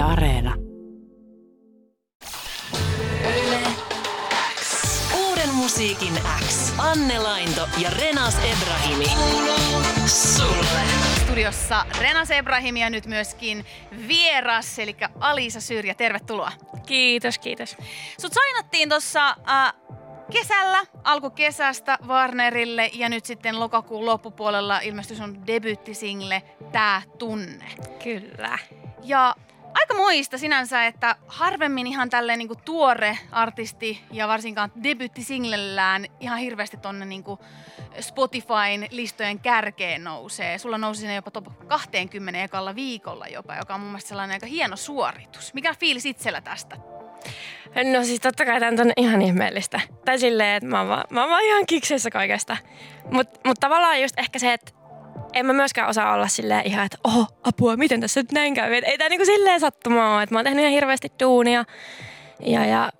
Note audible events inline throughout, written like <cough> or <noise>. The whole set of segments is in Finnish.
Yle Areena. Uuden musiikin X. Anne Lainto ja Renas Ebrahimi. Sulle. Studiossa Renas Ebrahim ja nyt myöskin vieras, eli Alisa Syrjä. Tervetuloa. Kiitos, kiitos. Sut sainattiin tuossa äh, kesällä, alkukesästä Warnerille ja nyt sitten lokakuun loppupuolella ilmestyi sun debyyttisingle Tää tunne. Kyllä. Ja aika moista sinänsä, että harvemmin ihan tälleen niinku tuore artisti ja varsinkaan debyyttisinglellään ihan hirveästi tonne niinku Spotifyn listojen kärkeen nousee. Sulla nousi sinne jopa top 20 ekalla viikolla jopa, joka on mun mielestä sellainen aika hieno suoritus. Mikä fiilis itsellä tästä? No siis totta kai tämä on ihan ihmeellistä. Tai silleen, että mä oon mä oon ihan kikseissä kaikesta. Mutta mut tavallaan just ehkä se, että en mä myöskään osaa olla silleen ihan, että oho, apua, miten tässä nyt näin käy. Et ei tää niinku silleen sattumaa ole. Että mä oon tehnyt ihan hirveästi duunia. Ja, ja,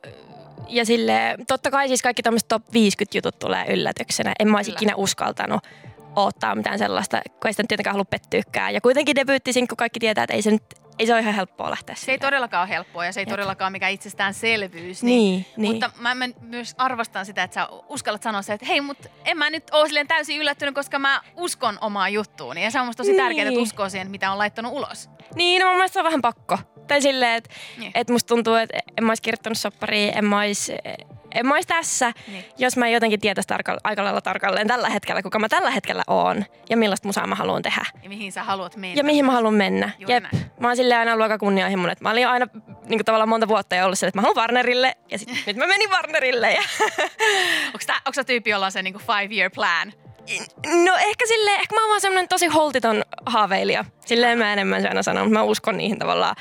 ja silleen, totta kai siis kaikki tämmöiset top 50 jutut tulee yllätyksenä. En mä olisi ikinä uskaltanut odottaa mitään sellaista, kun ei sitä nyt tietenkään halua pettyykään. Ja kuitenkin debyyttisinkku kaikki tietää, että ei se nyt ei se ole ihan helppoa lähteä Se ei todellakaan ole helppoa ja se ei Jep. todellakaan mikään itsestäänselvyys. Niin, niin. Mutta mä, mä myös arvostan sitä, että sä uskallat sanoa se, että hei, mutta en mä nyt ole silleen täysin yllättynyt, koska mä uskon omaan juttuuni. Ja se on musta tosi Niin. tärkeää, että uskoo siihen, mitä on laittanut ulos. Niin, no mun mielestä se on vähän pakko. Tai silleen, että Niin. et musta tuntuu, että en mä olisi kirjoittanut soppariin, en mä olisi, en mä olisi tässä, Niin. jos mä jotenkin tietäisi tarka- aika lailla tarkalleen tällä hetkellä, kuka mä tällä hetkellä oon ja millaista musaa mä haluan tehdä. Ja mihin sä haluat mennä. Ja mihin mä haluan mennä. Juuri Jep. näin. Mä oon silleen aina ollut aika kunnianhimoinen. että Mä olin aina niin kuin tavallaan monta vuotta jo ollut sille, että mä haluan Warnerille. Ja sit, <laughs> nyt mä menin Warnerille. Ja <laughs> Onko, tää, onko sä tyyppi, jolla on se niinku five year plan? No ehkä sille ehkä mä oon vaan semmonen tosi holtiton haaveilija. Silleen mä enemmän se aina sanon, mutta mä uskon niihin tavallaan.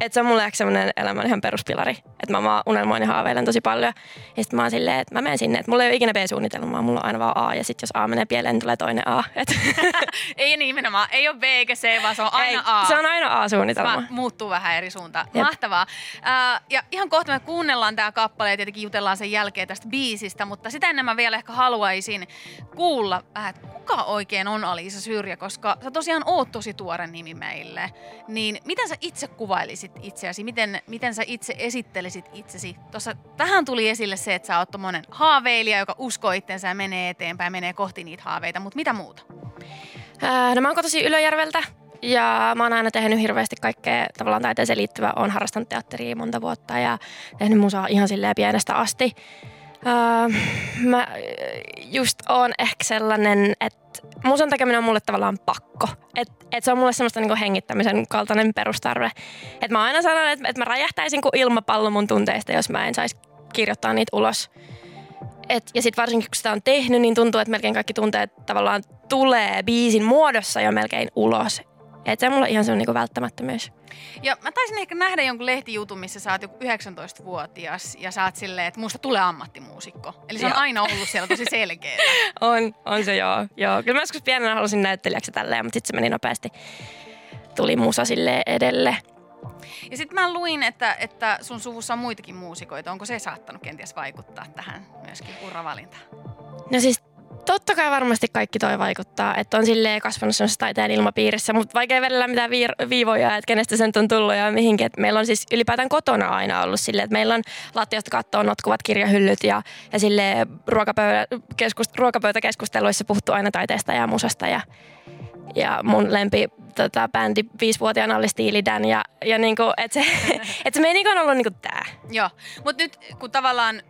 Että se on mulle ehkä semmonen elämän ihan peruspilari. Että mä vaan unelmoin ja haaveilen tosi paljon. Ja sit mä oon silleen, että mä menen sinne. Että mulla ei ole ikinä B-suunnitelmaa, mulla on aina vaan A. Ja sit jos A menee pieleen, niin tulee toinen A. Et <laughs> ei niin nimenomaan, ei ole B eikä C, vaan se on aina ei, A. Se on aina A-suunnitelma. Vaan muuttuu vähän eri suuntaan. Jep. Mahtavaa. Ää, ja ihan kohta me kuunnellaan tämä kappale ja tietenkin jutellaan sen jälkeen tästä biisistä, mutta sitä ennen mä vielä ehkä haluaisin kuulla vähän, että kuka oikein on Alisa Syrjä, koska sä tosiaan oot tosi tuore nimi meille. Niin miten sä itse kuvailisit itseäsi? Miten, miten sä itse esittelisit itsesi? Tuossa tähän tuli esille se, että sä oot tommonen haaveilija, joka uskoo itsensä ja menee eteenpäin, menee kohti niitä haaveita, mutta mitä muuta? Ää, no mä oon kotoisin Ylöjärveltä. Ja mä oon aina tehnyt hirveästi kaikkea tavallaan taiteeseen liittyvää. Oon harrastanut teatteria monta vuotta ja tehnyt musaa ihan silleen pienestä asti. Ää, mä just oon ehkä sellainen, että musan tekeminen on mulle tavallaan pakko. Et, et se on mulle semmoista niinku hengittämisen kaltainen perustarve. Et mä aina sanon, että et mä räjähtäisin kuin ilmapallo mun tunteista, jos mä en saisi kirjoittaa niitä ulos. Et, ja sitten varsinkin kun sitä on tehnyt, niin tuntuu, että melkein kaikki tunteet tavallaan tulee biisin muodossa jo melkein ulos. Et se on mulle ihan semmoinen niinku välttämättömyys. Ja mä taisin ehkä nähdä jonkun lehtijutun, missä sä oot joku 19-vuotias ja sä oot silleen, että musta tulee ammattimuusikko. Eli se on Joo. aina ollut siellä tosi selkeä. <laughs> On, on se joo. joo. Kyllä mä joskus pienenä halusin näyttelijäksi ja tälleen, mutta sitten se meni nopeasti. Tuli musa sille edelle. Ja sitten mä luin, että, että sun suvussa on muitakin muusikoita. Onko se saattanut kenties vaikuttaa tähän myöskin uravalintaan? No siis totta kai varmasti kaikki toi vaikuttaa, että on silleen kasvanut semmoisessa taiteen ilmapiirissä, mutta vaikea vedellä mitään viir- viivoja, että kenestä sen on tullut ja mihinkin. Et meillä on siis ylipäätään kotona aina ollut silleen, että meillä on lattiasta kattoon notkuvat kirjahyllyt ja, ja silleen ruokapöydä, keskust, ruokapöytäkeskusteluissa puhuttu aina taiteesta ja musasta ja, ja mun lempi tota, bändi viisivuotiaana oli Steely Dan ja, ja niinku, että se, et se <laughs> meininki on ollut niinku tää. Joo, mutta nyt kun tavallaan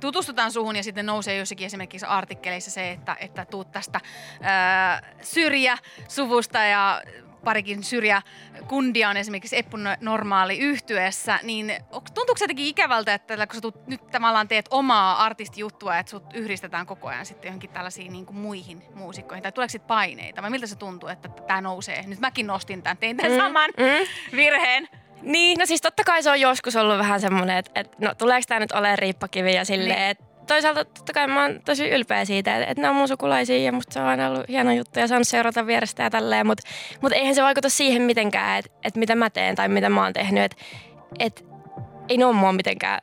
tutustutaan suhun ja sitten nousee jossakin esimerkiksi artikkeleissa se, että, että tuut tästä ää, syrjäsuvusta ja parikin syrjäkundia on esimerkiksi Eppu Normaali yhtyessä, niin tuntuuko se jotenkin ikävältä, että kun sä tuut, nyt tavallaan teet omaa artistijuttua, että sut yhdistetään koko ajan sitten johonkin tällaisiin niin kuin muihin muusikkoihin, tai tuleeko sitten paineita, vai miltä se tuntuu, että tämä nousee? Nyt mäkin nostin tämän, tein tämän Mm, saman mm. virheen. Niin, no siis totta kai se on joskus ollut vähän semmoinen, että, että no tuleeko tämä nyt olemaan riippakivi ja silleen, Niin. että toisaalta totta kai mä oon tosi ylpeä siitä, että, että ne on mun sukulaisia ja musta se on aina ollut hieno juttu ja saanut seurata vierestä ja tälleen, mutta mut eihän se vaikuta siihen mitenkään, että, että mitä mä teen tai mitä mä oon tehnyt, että, että ei ne ole mua mitenkään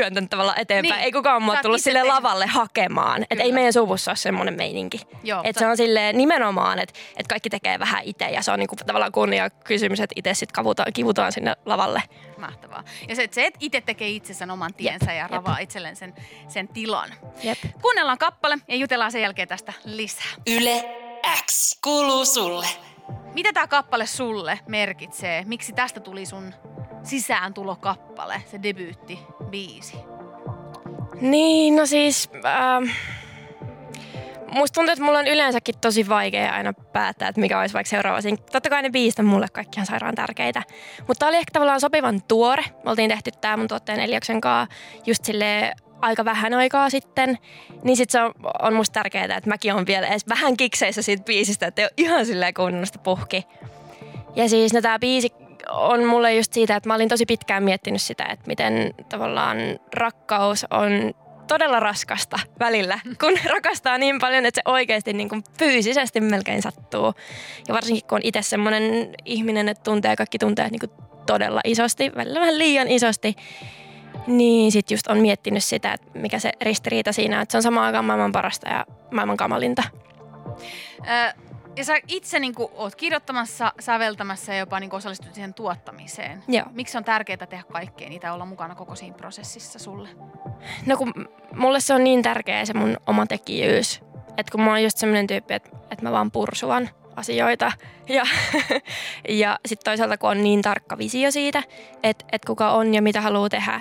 työntänyt tavallaan eteenpäin. Niin. Ei kukaan mua tullut sille tehnyt. lavalle hakemaan. Et Kyllä. ei meidän suvussa ole semmoinen meininki. Joo, Et sä- se on silleen nimenomaan, että et kaikki tekee vähän itse ja se on niinku tavallaan kunnia kysymys, että itse sitten kivutaan, kivutaan sinne lavalle. Mahtavaa. Ja se, että että itse tekee itse sen oman tiensä ja jep. ravaa itselleen sen, sen tilan. Jep. Kuunnellaan kappale ja jutellaan sen jälkeen tästä lisää. Yle X kuuluu sulle. Mitä tämä kappale sulle merkitsee? Miksi tästä tuli sun sisääntulokappale, se debyytti, biisi? Niin, no siis... Ähm, musta tuntuu, että mulla on yleensäkin tosi vaikea aina päättää, että mikä olisi vaikka seuraava siinä. Totta kai ne biisit on mulle kaikki ihan sairaan tärkeitä. Mutta tää oli ehkä tavallaan sopivan tuore. Me oltiin tehty tää mun tuotteen Elioksen kanssa just sille aika vähän aikaa sitten. Niin sit se on, on musta tärkeää, että mäkin on vielä edes vähän kikseissä siitä biisistä, että ei ole ihan silleen sitä puhki. Ja siis no tää biisi on mulle just siitä, että mä olin tosi pitkään miettinyt sitä, että miten tavallaan rakkaus on todella raskasta välillä, kun <laughs> rakastaa niin paljon, että se oikeasti niin kuin fyysisesti melkein sattuu. Ja varsinkin kun on itse semmoinen ihminen, että tuntee kaikki tunteet niin kuin todella isosti, välillä vähän liian isosti, niin sit just on miettinyt sitä, että mikä se ristiriita siinä, että se on samaan aikaan maailman parasta ja maailman kamalinta. Ö, ja sä itse niin oot kirjoittamassa, säveltämässä ja jopa niin osallistut siihen tuottamiseen. Joo. Miksi on tärkeää tehdä kaikkea niitä olla mukana koko siinä prosessissa sulle? No kun mulle se on niin tärkeä se mun oma tekijyys. Että kun mä oon just semmoinen tyyppi, että, että mä vaan pursuan asioita. Ja, <laughs> ja sitten toisaalta kun on niin tarkka visio siitä, että, että kuka on ja mitä haluaa tehdä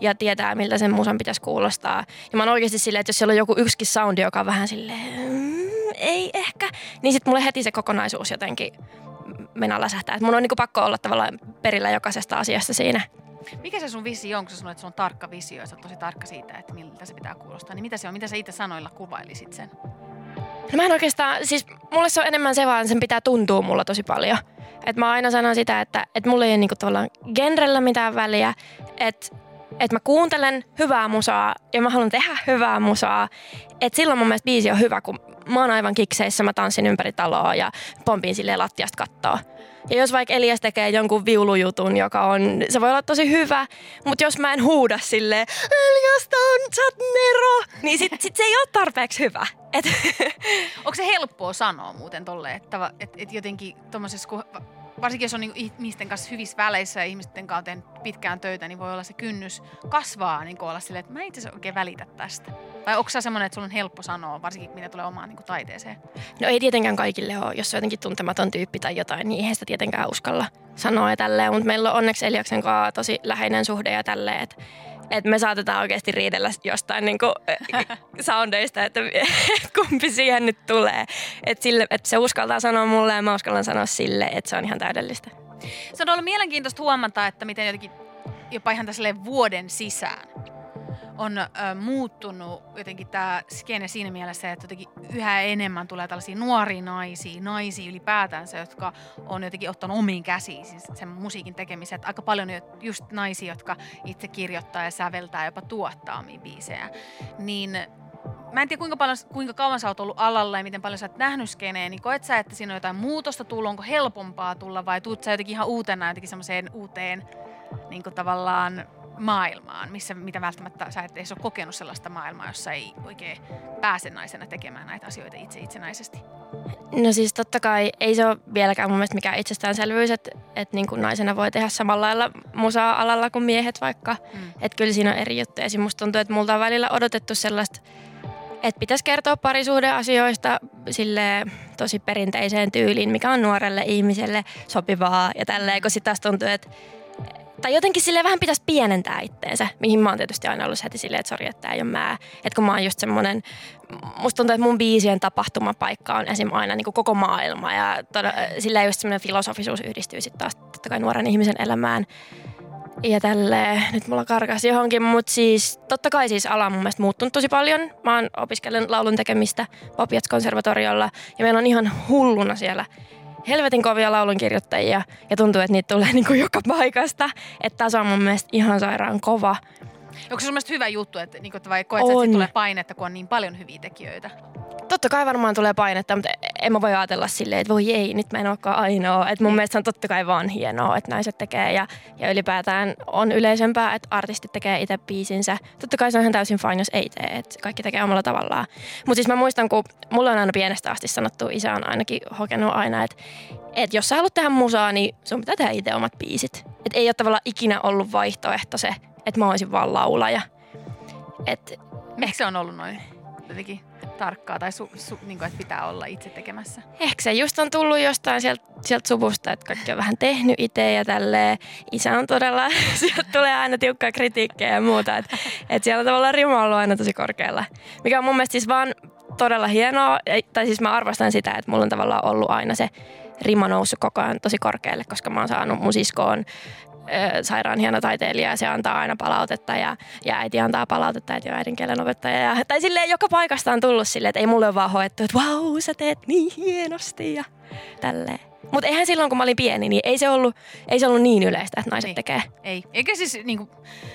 ja tietää miltä sen musan pitäisi kuulostaa. Ja mä oon oikeasti silleen, että jos siellä on joku yksikin soundi, joka on vähän silleen, mm, ei ehkä, niin sitten mulle heti se kokonaisuus jotenkin mennä läsähtää. Että mun on niinku pakko olla tavallaan perillä jokaisesta asiasta siinä. Mikä se sun visio on, kun sä sanoit, että sulla on tarkka visio ja sä oot tosi tarkka siitä, että miltä se pitää kuulostaa. Niin mitä se on? Mitä sä itse sanoilla kuvailisit sen? No mä en oikeastaan, siis mulle se on enemmän se vaan, sen pitää tuntua mulla tosi paljon. Et mä aina sanon sitä, että, että mulla ei ole niinku tavallaan genrellä mitään väliä, että että mä kuuntelen hyvää musaa ja mä haluan tehdä hyvää musaa. että silloin mun mielestä biisi on hyvä, kun mä oon aivan kikseissä, mä tanssin ympäri taloa ja pompin silleen lattiasta kattoa. Ja jos vaikka Elias tekee jonkun viulujutun, joka on, se voi olla tosi hyvä, mutta jos mä en huuda silleen, Elias, on, sä Nero, niin sit, sit se ei ole tarpeeksi hyvä. Et, Onko se helppoa sanoa muuten tolle, että et, et jotenkin tommosessa, kun, varsinkin jos on niinku ihmisten kanssa hyvissä väleissä ja ihmisten kanssa on pitkään töitä, niin voi olla se kynnys kasvaa niin olla silleen, että mä itse asiassa oikein välitä tästä. Vai onko se semmoinen, että sulla on helppo sanoa, varsinkin mitä tulee omaan niin taiteeseen? No ei tietenkään kaikille ole, jos on jotenkin tuntematon tyyppi tai jotain, niin eihän sitä tietenkään uskalla sanoa ja tälleen. Mutta meillä on onneksi Eliaksen kanssa tosi läheinen suhde ja tälleen, että et me saatetaan oikeasti riidellä jostain niinku, soundeista, että <laughs> kumpi siihen nyt tulee. Että et se uskaltaa sanoa mulle ja mä uskallan sanoa sille, että se on ihan täydellistä. Se on ollut mielenkiintoista huomata, että miten jotenkin jopa ihan tässä vuoden sisään on ö, muuttunut jotenkin tämä skene siinä mielessä, että jotenkin yhä enemmän tulee tällaisia nuoria naisia, naisia ylipäätänsä, jotka on jotenkin ottanut omiin käsiin siis sen musiikin tekemisen. Aika paljon on just naisia, jotka itse kirjoittaa ja säveltää jopa tuottaa omia biisejä. Niin mä en tiedä kuinka, paljon, kuinka kauan sä oot ollut alalla ja miten paljon sä oot nähnyt skeneen, niin koet sä, että siinä on jotain muutosta tullut, onko helpompaa tulla vai tuut sä jotenkin ihan uutena jotenkin semmoiseen uuteen niin kuin tavallaan maailmaan, missä, mitä välttämättä sä et edes ole kokenut sellaista maailmaa, jossa ei oikein pääse naisena tekemään näitä asioita itse itsenäisesti. No siis totta kai ei se ole vieläkään mun mielestä mikään itsestäänselvyys, että, että niin kuin naisena voi tehdä samalla lailla musaa-alalla kuin miehet vaikka. Mm. Että kyllä siinä on eri juttuja. Esim. musta tuntuu, että multa on välillä odotettu sellaista, että pitäisi kertoa parisuhdeasioista sille tosi perinteiseen tyyliin, mikä on nuorelle ihmiselle sopivaa ja tälleen, kun sitten taas tuntuu, että tai jotenkin sille vähän pitäisi pienentää itteensä, mihin mä oon tietysti aina ollut heti silleen, että sori, että tää ei ole mä. Että kun mä oon just semmonen, musta tuntuu, että mun biisien tapahtumapaikka on esim. aina niin kuin koko maailma ja todella, sillä just semmoinen filosofisuus yhdistyy sitten taas totta kai nuoren ihmisen elämään. Ja tälle nyt mulla karkas johonkin, mutta siis totta kai siis ala on mun mielestä muuttunut tosi paljon. Mä oon opiskellut laulun tekemistä Popiats konservatoriolla ja meillä on ihan hulluna siellä helvetin kovia laulunkirjoittajia ja tuntuu, että niitä tulee <laughs> niin kuin joka paikasta. Että taso on mun mielestä ihan sairaan kova. Onko se mielestä hyvä juttu, että, niin kuin, vai koet, että On. tulee painetta, kun on niin paljon hyviä tekijöitä? Totta kai varmaan tulee painetta, mutta en mä voi ajatella silleen, että voi ei, nyt mä en olekaan ainoa. Että mun mielestä se on totta kai vaan hienoa, että naiset tekee ja, ja ylipäätään on yleisempää, että artistit tekee itse biisinsä. Totta kai se on ihan täysin fine, jos ei tee, että kaikki tekee omalla tavallaan. Mutta siis mä muistan, kun mulla on aina pienestä asti sanottu, isä on ainakin hokenut aina, että, että jos sä haluat tehdä musaa, niin sun pitää tehdä itse omat biisit. Että ei ole tavallaan ikinä ollut vaihtoehto se, että mä olisin vaan laulaja. Et Miksi se on ollut noin jotenkin tarkkaa tai su, su, niin kuin, että pitää olla itse tekemässä? Ehkä se just on tullut jostain sieltä, sieltä suvusta, että kaikki on vähän tehnyt itse ja tälleen. Isä on todella, <laughs> sieltä tulee aina tiukkaa kritiikkiä ja muuta. Että et siellä on tavallaan rima ollut aina tosi korkealla. Mikä on mun mielestä siis vaan todella hienoa. Tai siis mä arvostan sitä, että mulla on tavallaan ollut aina se rima noussut koko ajan tosi korkealle, koska mä oon saanut mun siskoon sairaan hieno taiteilija ja se antaa aina palautetta ja, ja äiti antaa palautetta, äiti on äidinkielen opettaja. Ja, tai silleen joka paikasta on tullut silleen, että ei mulle ole vaan hoettu, että vau, sä teet niin hienosti ja tälleen. Mutta eihän silloin, kun mä olin pieni, niin ei se ollut, ei se ollut niin yleistä, että naiset Niin. tekee. Ei. Eikä siis, niin kuin,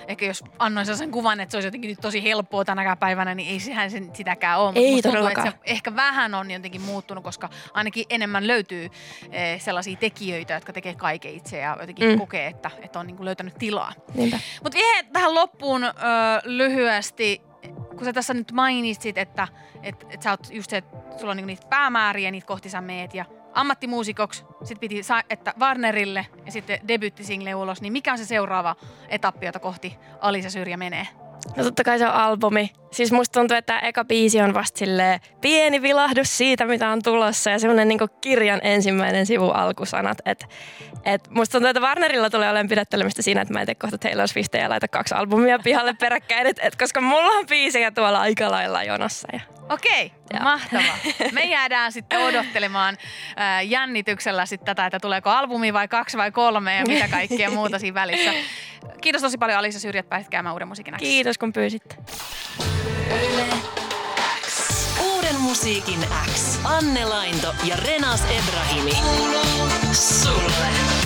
ehkä jos annoin sellaisen kuvan, että se olisi jotenkin nyt tosi helppoa tänäkään päivänä, niin ei sehän sen sitäkään ole. Ei musta tuntuu, todellakaan. Että se ehkä vähän on jotenkin muuttunut, koska ainakin enemmän löytyy eh, sellaisia tekijöitä, jotka tekee kaiken itse ja jotenkin Mm. kokee, että, että on niin kuin löytänyt tilaa. Niinpä. Mutta vielä tähän loppuun ö, lyhyesti, kun sä tässä nyt mainitsit, että et, et sä oot just se, että sulla on niinku niitä päämääriä, niitä kohti sä meet ja ammattimuusikoksi, sit piti, sa- että Warnerille ja sitten debyttisingle ulos, niin mikä on se seuraava etappi, jota kohti Alisa Syrjä menee? No totta kai se on albumi. Siis musta tuntuu, että eka biisi on vasta pieni vilahdus siitä, mitä on tulossa ja semmoinen niinku kirjan ensimmäinen sivu alkusanat. Et, et musta tuntuu, että Warnerilla tulee olemaan pidättelemistä siinä, että mä en tee kohta Taylor Swiftia ja laita kaksi albumia pihalle peräkkäin. Et, et, koska mulla on biisejä tuolla aika lailla jonossa. Ja Okei, Joo. mahtavaa. Me jäädään <laughs> sitten odottelemaan äh, jännityksellä sitten tätä, että tuleeko albumi vai kaksi vai kolme ja mitä kaikkea muuta siinä välissä. <laughs> Kiitos tosi paljon Alisa Syrjät, pääsit käymään uuden musiikin kiitos kun pyysitte. Uuden musiikin X. Anne Lainto ja Renas Ebrahimi. Kuuluu sulle.